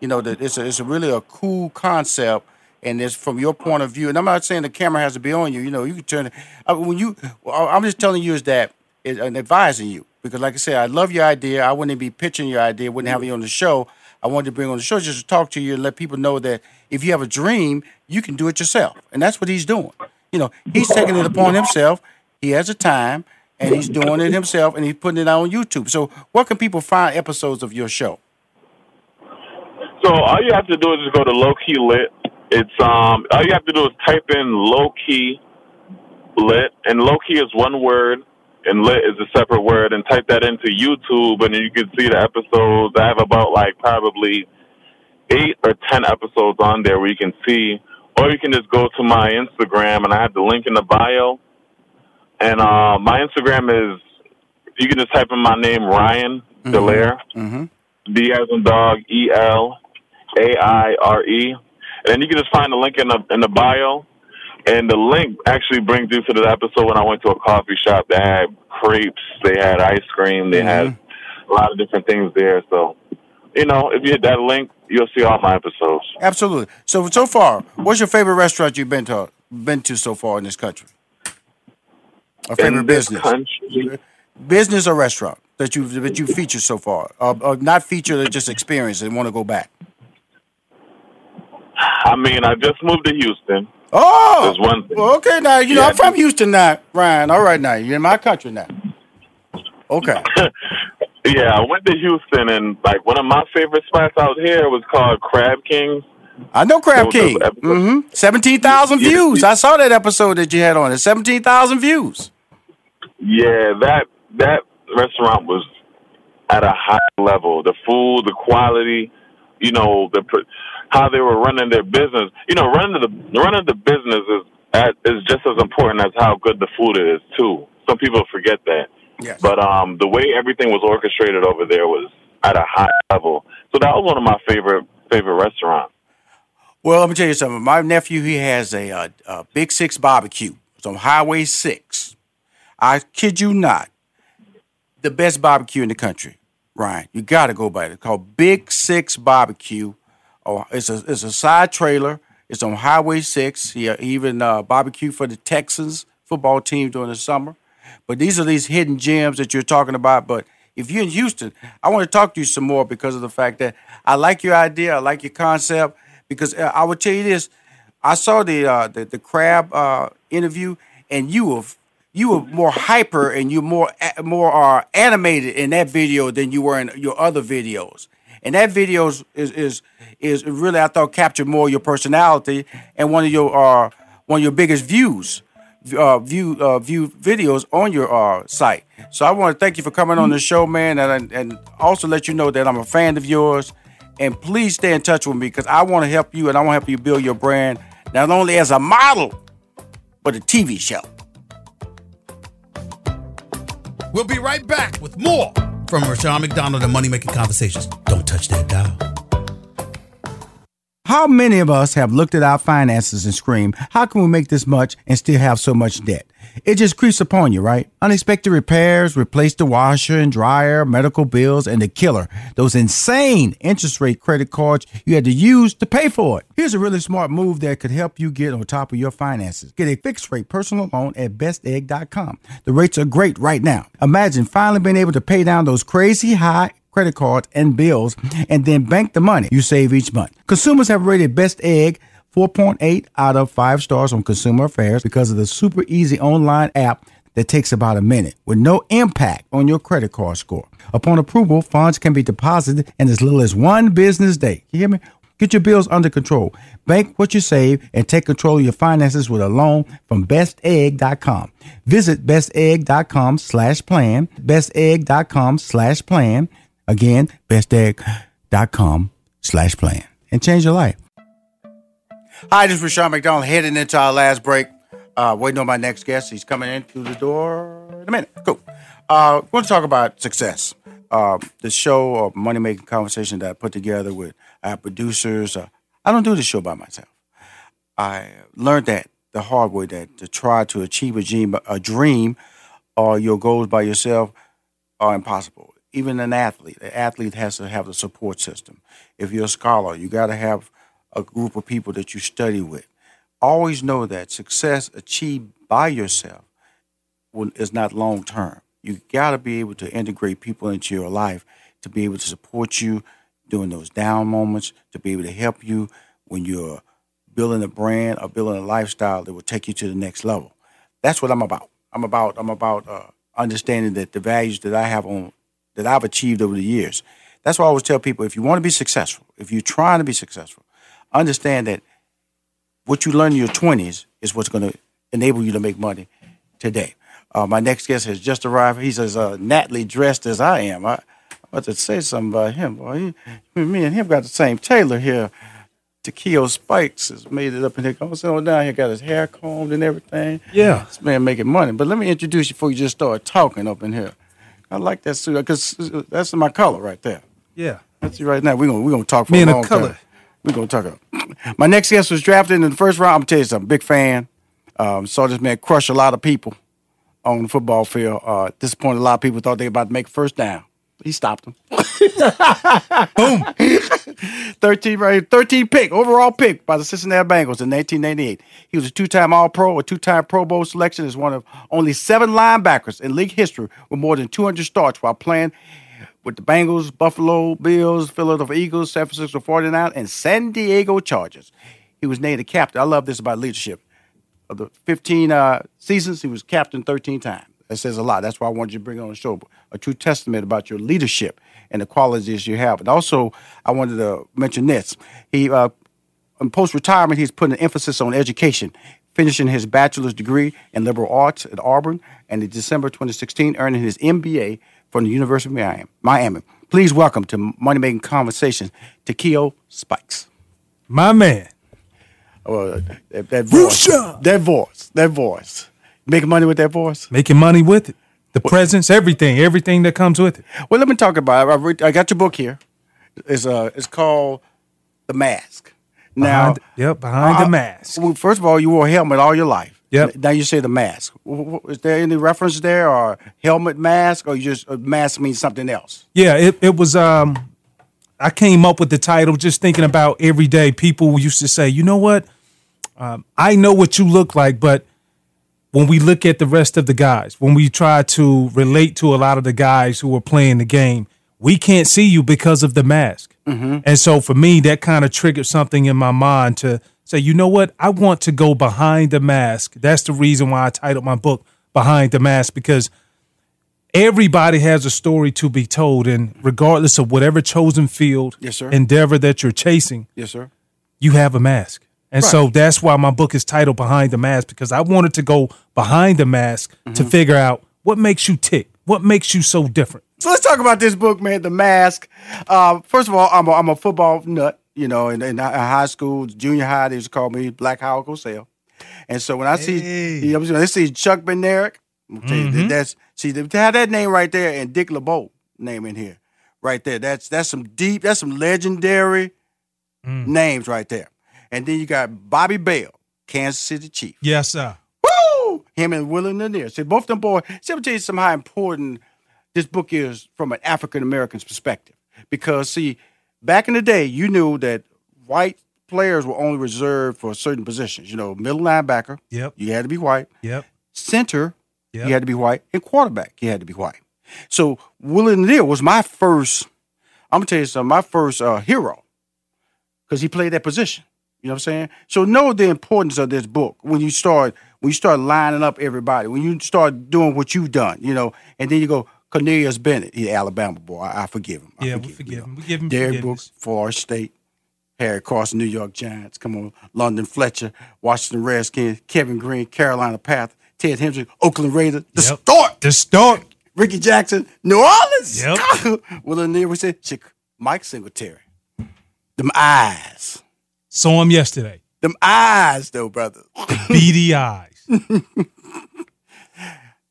you know that it's a, it's a really a cool concept, and it's from your point of view. And I'm not saying the camera has to be on you. You know, you can turn it. I, when you. I'm just telling you is that advising you because, like I said, I love your idea. I wouldn't be pitching your idea. Wouldn't have you on the show. I wanted to bring on the show just to talk to you and let people know that if you have a dream, you can do it yourself, and that's what he's doing. You know, he's taking it upon himself. He has a time, and he's doing it himself, and he's putting it out on YouTube. So, where can people find episodes of your show? So all you have to do is just go to Low Key Lit. It's um all you have to do is type in Low Key Lit, and Low Key is one word, and Lit is a separate word, and type that into YouTube, and you can see the episodes. I have about like probably eight or ten episodes on there where you can see, or you can just go to my Instagram, and I have the link in the bio. And uh, my Instagram is you can just type in my name Ryan Mm-hmm. Delaire. D as in dog, E L A I R E. And then you can just find the link in the in the bio. And the link actually brings you to the episode when I went to a coffee shop. They had crepes, they had ice cream, they had a lot of different things there. So, you know, if you hit that link, you'll see all my episodes. Absolutely. So, so far, what's your favorite restaurant you've been to been to so far in this country? A favorite business? country, business or restaurant that you that you featured so far, uh, uh, not featured, just experienced and want to go back. I mean, I just moved to Houston. Oh, one thing. well, okay. Now you know I'm from Houston now, Ryan. All right, now you're in my country now. Okay. Yeah, I went to Houston, and like one of my favorite spots out here was called Crab Kings. I know Crab King. Mm-hmm. Seventeen thousand views. I saw that episode that you had on it. Seventeen thousand views. Yeah, that that restaurant was at a high level. The food, the quality, you know, the how they were running their business. You know, running the running the business is at, is just as important as how good the food is too. Some people forget that. Yes. But um, the way everything was orchestrated over there was at a high level. So that was one of my favorite favorite restaurants. Well, let me tell you something. My nephew, he has a, uh a Big Six barbecue. It's on Highway Six. I kid you not, the best barbecue in the country. Ryan, you got to go by it. It's called Big Six Barbecue. Oh, it's a it's a side trailer. It's on Highway Six. He uh, even uh, barbecue for the Texans football team during the summer. But these are these hidden gems that you're talking about. But if you're in Houston, I want to talk to you some more because of the fact that I like your idea. I like your concept. Because uh, I would tell you this, I saw the uh, the, the crab uh, interview, and you were you were more hyper and you more more uh, animated in that video than you were in your other videos. And that video is is is, is really I thought captured more your personality and one of your uh, one of your biggest views uh, view uh, view videos on your uh, site. So I want to thank you for coming on the show, man, and and also let you know that I'm a fan of yours. And please stay in touch with me because I want to help you and I want to help you build your brand not only as a model, but a TV show. We'll be right back with more from Rushion McDonald and Money Making Conversations. Don't touch that dial. How many of us have looked at our finances and screamed, how can we make this much and still have so much debt? It just creeps upon you, right? Unexpected repairs, replace the washer and dryer, medical bills, and the killer, those insane interest rate credit cards you had to use to pay for it. Here's a really smart move that could help you get on top of your finances. Get a fixed rate personal loan at bestegg.com. The rates are great right now. Imagine finally being able to pay down those crazy high credit cards and bills and then bank the money you save each month. Consumers have rated Best Egg 4.8 out of 5 stars on Consumer Affairs because of the super easy online app that takes about a minute with no impact on your credit card score. Upon approval, funds can be deposited in as little as one business day. You hear me? Get your bills under control. Bank what you save and take control of your finances with a loan from bestegg.com. Visit bestegg.com slash plan, bestegg.com slash plan. Again, bestegg.com slash plan and change your life. Hi, this is Rushion McDonald heading into our last break. Uh, waiting on my next guest. He's coming in through the door in a minute. Cool. Uh, want to talk about success. Uh, the show or money making conversation that I put together with our producers. Uh, I don't do this show by myself. I learned that the hard way that to try to achieve a dream, a dream or your goals by yourself are impossible. Even an athlete, an athlete has to have a support system. If you're a scholar, you got to have a group of people that you study with. Always know that success achieved by yourself is not long term. You got to be able to integrate people into your life to be able to support you, during those down moments, to be able to help you when you're building a brand or building a lifestyle that will take you to the next level. That's what I'm about. I'm about I'm about uh, understanding that the values that I have on that I've achieved over the years. That's why I always tell people: if you want to be successful, if you're trying to be successful, understand that what you learn in your 20s is what's going to enable you to make money today. Uh, my next guest has just arrived. He's as uh, natly dressed as I am. I, I want to say something about him. Boy, he, me and him got the same tailor here. Takeo Spikes has made it up in here. Come on down here, got his hair combed and everything. Yeah. This man making money. But let me introduce you before you just start talking up in here. I like that suit because that's my color right there. Yeah. That's you right now. We're gonna we're gonna talk for Me a and long color. time. We're gonna talk. About. My next guest was drafted in the first round. I'm gonna tell you something. Big fan. Um, saw this man crush a lot of people on the football field. Uh, disappointed a lot of people thought they were about to make first down. He stopped them. Boom. 13 right, 13 pick, overall pick by the Cincinnati Bengals in 1998. He was a two-time All-Pro, a two-time Pro Bowl selection as one of only seven linebackers in league history with more than 200 starts while playing with the Bengals, Buffalo Bills, Philadelphia Eagles, San Francisco 49, and San Diego Chargers. He was named a captain. I love this about leadership. Of the 15 uh, seasons, he was captain 13 times. That says a lot. That's why I wanted you to bring on the show a true testament about your leadership and the qualities you have. But also, I wanted to mention this. He, uh, in post retirement, he's putting an emphasis on education, finishing his bachelor's degree in liberal arts at Auburn, and in December 2016, earning his MBA from the University of Miami. Miami. Please welcome to Money Making Conversations, Takeo Spikes. My man. Oh, that, that voice. That voice. That voice. Making money with that voice? Making money with it. The presence, everything, everything that comes with it. Well, let me talk about it. I, read, I got your book here. It's uh, it's called The Mask. Now, Behind- yep, behind the mask. Well, first of all, you wore a helmet all your life. Yep. Now you say the mask. Is there any reference there, or helmet mask, or you just uh, mask means something else? Yeah, it, it was um I came up with the title just thinking about every day people used to say, you know what? Um, I know what you look like, but when we look at the rest of the guys, when we try to relate to a lot of the guys who are playing the game, we can't see you because of the mask. And so for me, that kind of triggered something in my mind to say, you know what? I want to go behind the mask. That's the reason why I titled my book Behind the Mask because everybody has a story to be told. And regardless of whatever chosen field, Yes, sir. endeavor that you're chasing, Yes, sir. you have a mask. And Right. so that's why my book is titled Behind the Mask because I wanted to go behind the mask to Mm-hmm. figure out what makes you tick, what makes you so different. So let's talk about this book, man, The Mask. Uh, first of all, I'm a, I'm a football nut. You know, in, in high school, junior high, they used to call me Black Howard Cosell. And so when I see, you know, they see Chuck Bednarik, I'm tell you, that- mm-hmm. that's see to have that name right there and Dick LeBeau name in here, right there. That's that's some deep, that's some legendary mm. names right there. And then you got Bobby Bell, Kansas City Chief. Yes, sir. Woo! Him and Willie Lanier. See, both them boys. See, I'm tell you something how important this book is from an African American's perspective. Because see, back in the day, you knew that white players were only reserved for certain positions. You know, middle linebacker, Yep. you had to be white. Yep. Center, Yep. you had to be white, and quarterback, you had to be white. So Willie Lanier was my first. I'm gonna tell you something. My first uh, hero, because he played that position. You know what I'm saying? So know the importance of this book when you start when you start lining up everybody, when you start doing what you've done, you know, and then you go Cornelius Bennett, he's Alabama boy. I, I forgive him. I Yeah, we forgive, forgive you know. him. We give him Derrick. Brooks, Florida State, Harry Carson, New York Giants. Come on, London Fletcher, Washington Redskins, Kevin Greene, Carolina Path, Ted Hendrick, Oakland Raiders, the Yep. Stork, The start. Ricky Jackson, New Orleans. Yep. Willie we said Chick- Mike Singletary. Them eyes. Saw him yesterday. Them eyes, though, brother. Beady eyes.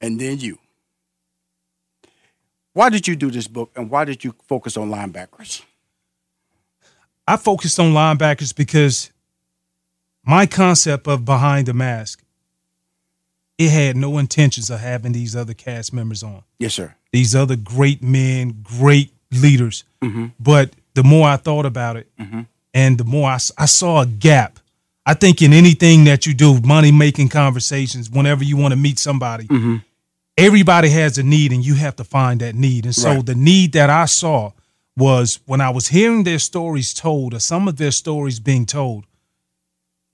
and then you. Why did you do this book and why did you focus on linebackers? I focused on linebackers because my concept of behind the mask, it had no intentions of having these other cast members on. Yes, sir. These other great men, great leaders. Mm-hmm. But the more I thought about it, mm-hmm. and the more I saw a gap. I think in anything that you do, money making conversations, whenever you want to meet somebody, mm-hmm. Everybody has a need and you have to find that need. And so Right. the need that I saw was when I was hearing their stories told, or some of their stories being told,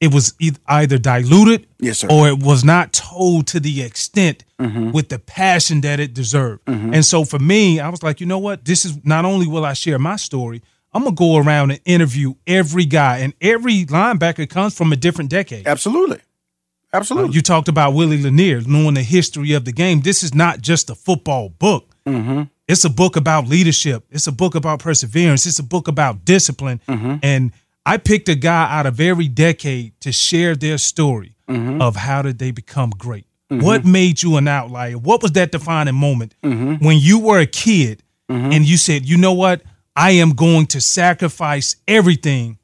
it was either diluted yes, sir. or it was not told to the extent mm-hmm. with the passion that it deserved. Mm-hmm. And so for me, I was like, you know what? This is not only will I share my story, I'm gonna go around and interview every guy, and every linebacker comes from a different decade. Absolutely. Absolutely. Uh, you talked about Willie Lanier, knowing the history of the game. This is not just a football book. Mm-hmm. It's a book about leadership. It's a book about perseverance. It's a book about discipline. Mm-hmm. And I picked a guy out of every decade to share their story mm-hmm. of how did they become great. What made you an outlier? What was that defining moment Mm-hmm. when you were a kid Mm-hmm. and you said, you know what? I am going to sacrifice everything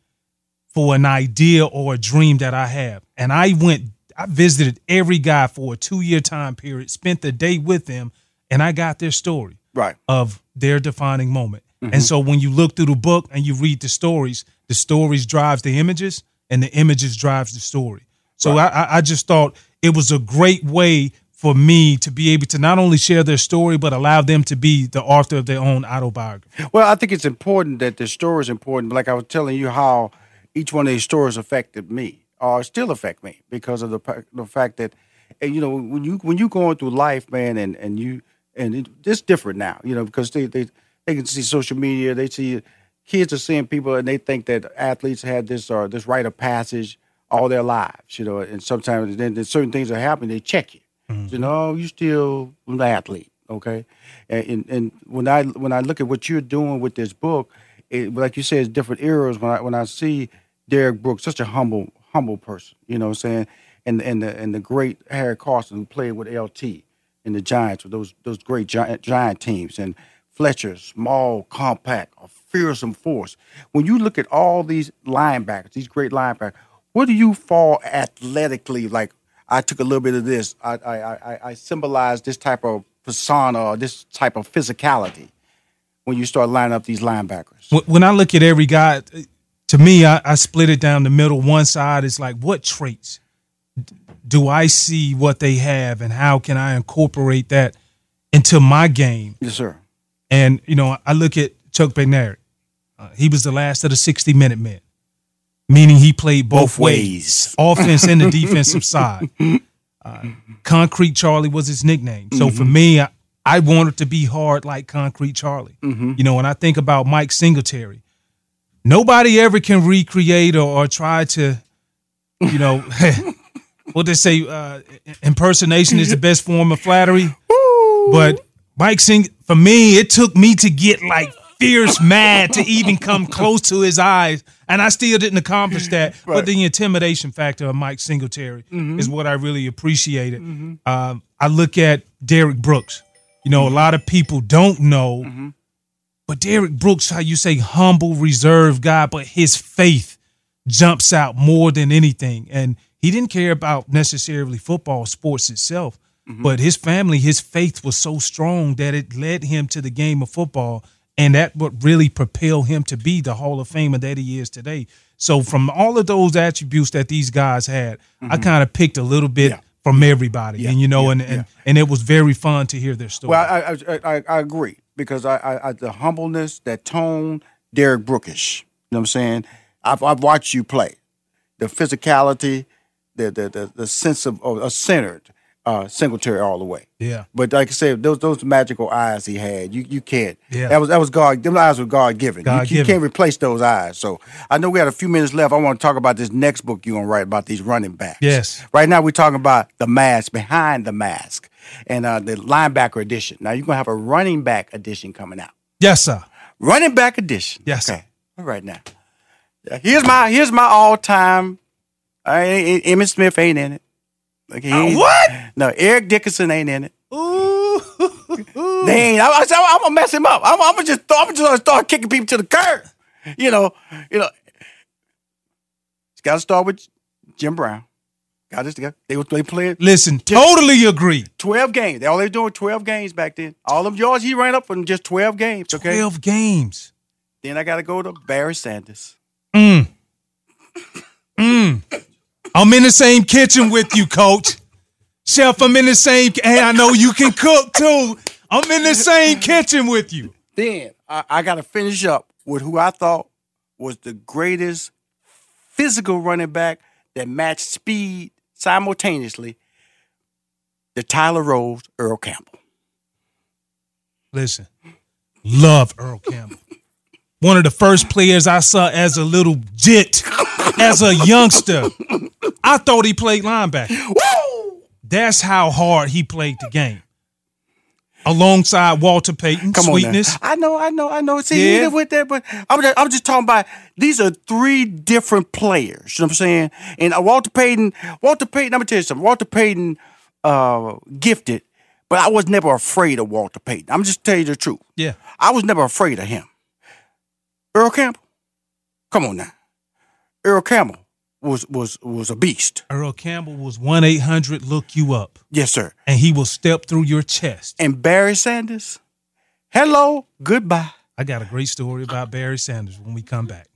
for an idea or a dream that I have. And I went, I visited every guy for a two year time period, spent the day with them, and I got their story right. of their defining moment. Mhm. And so when you look through the book and you read the stories, the stories drives the images and the images drives the story. So I, I- I just thought it was a great way for me to be able to not only share their story, but allow them to be the author of their own autobiography. Well, I think it's important that the story is important. Like I was telling you how each one of these stories affected me, or still affect me, because of the the fact that, and, you know, when you when you going through life, man, and and you and it, it's different now, you know, because they they they can see social media, they see kids are seeing people, and they think that athletes had this or this rite of passage all their lives, you know, and sometimes then then certain things are happening, they check you. Mm-hmm. You know, you still an athlete, okay? And, and and when I when I look at what you're doing with this book, it, like you said, it's different eras. When I when I see Derrick Brooks, such a humble humble person, you know what I'm saying, and and the and the great Harry Carson who played with LT in the Giants with those those great giant giant teams, and Fletcher, small, compact, a fearsome force. When you look at all these linebackers, these great linebackers, where do you fall athletically? Like I took a little bit of this. I I I, I symbolize this type of persona or this type of physicality when you start lining up these linebackers. When I look at every guy, to me, I, I split it down the middle. One side is like, what traits do I see what they have, and how can I incorporate that into my game? Yes, sir. And you know, I look at Chuck Bednarik. Uh, he was the last of the sixty minute men, meaning he played both, Both ways, offense and the defensive side. Uh, Concrete Charlie was his nickname. So for me, I, I wanted to be hard like Concrete Charlie. Mhm. You know, when I think about Mike Singletary, nobody ever can recreate or, or try to, you know, what they say, uh, impersonation is the best form of flattery. But Mike Sing, for me, it took me to get like fierce mad to even come close to his eyes, and I still didn't accomplish that. But the intimidation factor of Mike Singletary Mhm. is what I really appreciated. Um, I look at Derrick Brooks. You know, a lot of people don't know, but Derrick Brooks, how you say humble, reserved guy, but his faith jumps out more than anything. And he didn't care about necessarily football, sports itself, mm-hmm. but his family, his faith was so strong that it led him to the game of football. And that would really propel him to be the Hall of Famer that he is today. So, from all of those attributes that these guys had, I mm-hmm. kind of picked a little bit from everybody, and you know, and, and and it was very fun to hear their story. Well, I I, I, I agree because I, I, I the humbleness, that tone, Derrick Brookish. You know what I'm saying? I've I've watched you play, the physicality, the the the, the sense of, a centered uh, Singletary all the way. Yeah. But like I said, those those magical eyes he had, you you can't. Yeah. That was that was God. Them eyes were God given. You, you God-given. can't replace those eyes. So I know we had a few minutes left. I want to talk about this next book you're gonna write about these running backs. Yes. Right now we're talking about the mask behind the mask and uh, the linebacker edition. Now you're gonna have a running back edition coming out. Yes, sir. Running back edition. Yes. Okay. All right now. Here's my here's my all time. Uh, Emmitt Smith ain't in it. Like, he ain't- what? No, Eric Dickerson ain't in it. Ooh. They ain't. I, I'm gonna mess him up. I'm, I'm gonna just I'm just gonna start kicking people to the curb. You know. You know. It's got to start with Jim Brown. Got this together. They they playing Listen, totally agree. twelve games. They all they doing twelve games back then. All them yards he ran up from just twelve games. Okay. 12 games. Then I got to go to Barry Sanders. Mm. Mm. I'm in the same kitchen with you, coach. Chef, I'm in the same. Hey, I know you can cook too. I'm in the same kitchen with you. Then I, I got to finish up with who I thought was the greatest physical running back that matched speed simultaneously. The Tyler Rose, Earl Campbell. Listen, love Earl Campbell. One of the first players I saw as a little jit, as a youngster. I thought he played linebacker. That's how hard he played the game. Alongside Walter Payton, Come sweetness. I know, I know, I know. See, he Yeah. did with that, but I'm just, I'm just talking about these are three different players. You know what I'm saying? And uh, Walter Payton, Walter Payton, I'm gonna tell you something. Walter Payton uh gifted, but I was never afraid of Walter Payton. I'm just telling you the truth. Yeah. I was never afraid of him. Earl Campbell, come on now. Earl Campbell was was was a beast. Earl Campbell was 1 800 Look You Up. Yes, sir. And he will step through your chest. And Barry Sanders, hello, goodbye. I got a great story about Barry Sanders when we come back.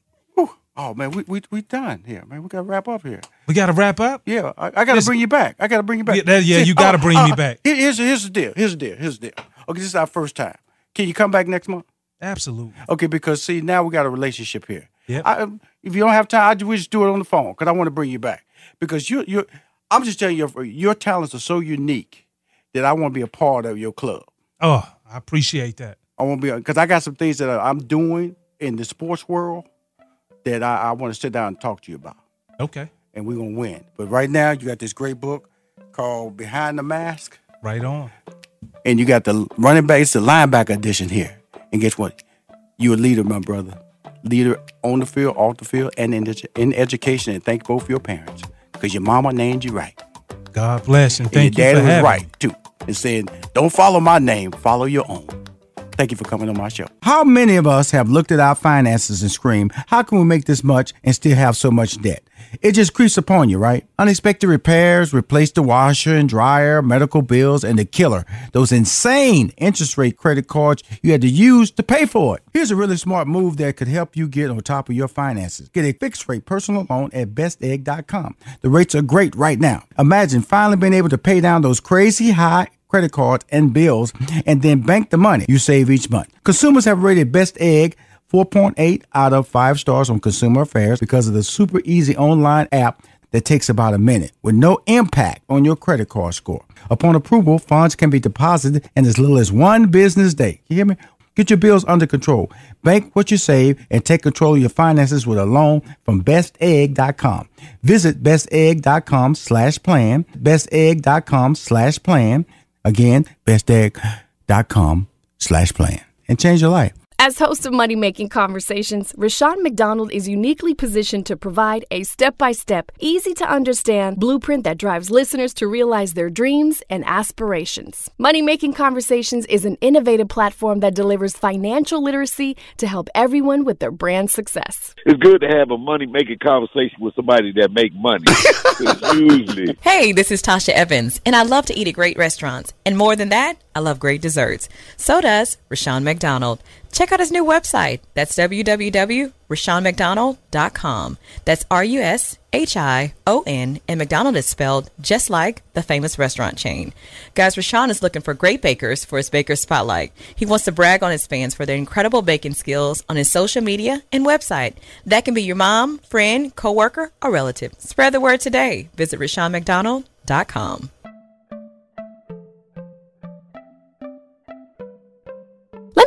Oh man, we we we done here, man. We gotta wrap up here. We got to wrap up? Yeah, I, I gotta bring you back. I gotta bring you back. Yeah, that- yeah, you gotta oh, bring me uh, back. here's here's the deal. Here's the deal. Here's the deal. Okay, this is our first time. Can you come back next month? Absolutely. Okay, because see now we got a relationship here. Yep. I, um, if you don't have time, I, we just do it on the phone because I want to bring you back because you you. I'm just telling you, your your talents are so unique that I want to be a part of your club. Oh, I appreciate that. I want to be because I got some things that I'm doing in the sports world that I, I want to sit down and talk to you about. Okay. and we're gonna win. But right now, you got this great book called Behind the Mask, Right on. and you got the running back, it's the linebacker edition here. And guess what? You're a leader, my brother. Leader on the field, off the field, and in, edu- in education. And thank both your parents because your mama named you right. God bless and thank and your you daddy for was having right me. too, and saying, "Don't follow my name, follow your own." Thank you for coming on my show. How many of us have looked at our finances and screamed, How can we make this much and still have so much debt? It just creeps upon you, right? Unexpected repairs, replace the washer and dryer, medical bills, and the killer, those insane interest rate credit cards you had to use to pay for it. Here's a really smart move that could help you get on top of your finances. Get a fixed rate personal loan at bestegg.com. The rates are great right now. Imagine finally being able to pay down those crazy high credit cards and bills and then bank the money you save each month. Consumers have rated Best Egg 4.8 out of 5 stars on Consumer Affairs because of the super easy online app that takes about a minute with no impact on your credit card score. Upon approval, funds can be deposited in as little as one business day. You hear me? Get your bills under control. Bank what you save and take control of your finances with a loan from bestegg.com. Visit bestegg.com slash plan, bestegg.com slash plan. Again, bestegg.com slash plan. And change your life. As host of Money Making Conversations, Rushion McDonald is uniquely positioned to provide a step by step, easy to understand blueprint that drives listeners to realize their dreams and aspirations. Money Making Conversations is an innovative platform that delivers financial literacy to help everyone with their brand success. It's good to have a money making conversation with somebody that make money. usually, Hey, this is Tasha Evans, and I love to eat at great restaurants. And more than that, I love great desserts. So does Rushion McDonald. Check out his new website. That's www.rushionmcdonald.com. That's R U S H I O N, and McDonald is spelled just like the famous restaurant chain. Guys, Rushion is looking for great bakers for his Baker Spotlight. He wants to brag on his fans for their incredible baking skills on his social media and website. That can be your mom, friend, coworker, or relative. Spread the word today. Visit RushionMcDonald.com.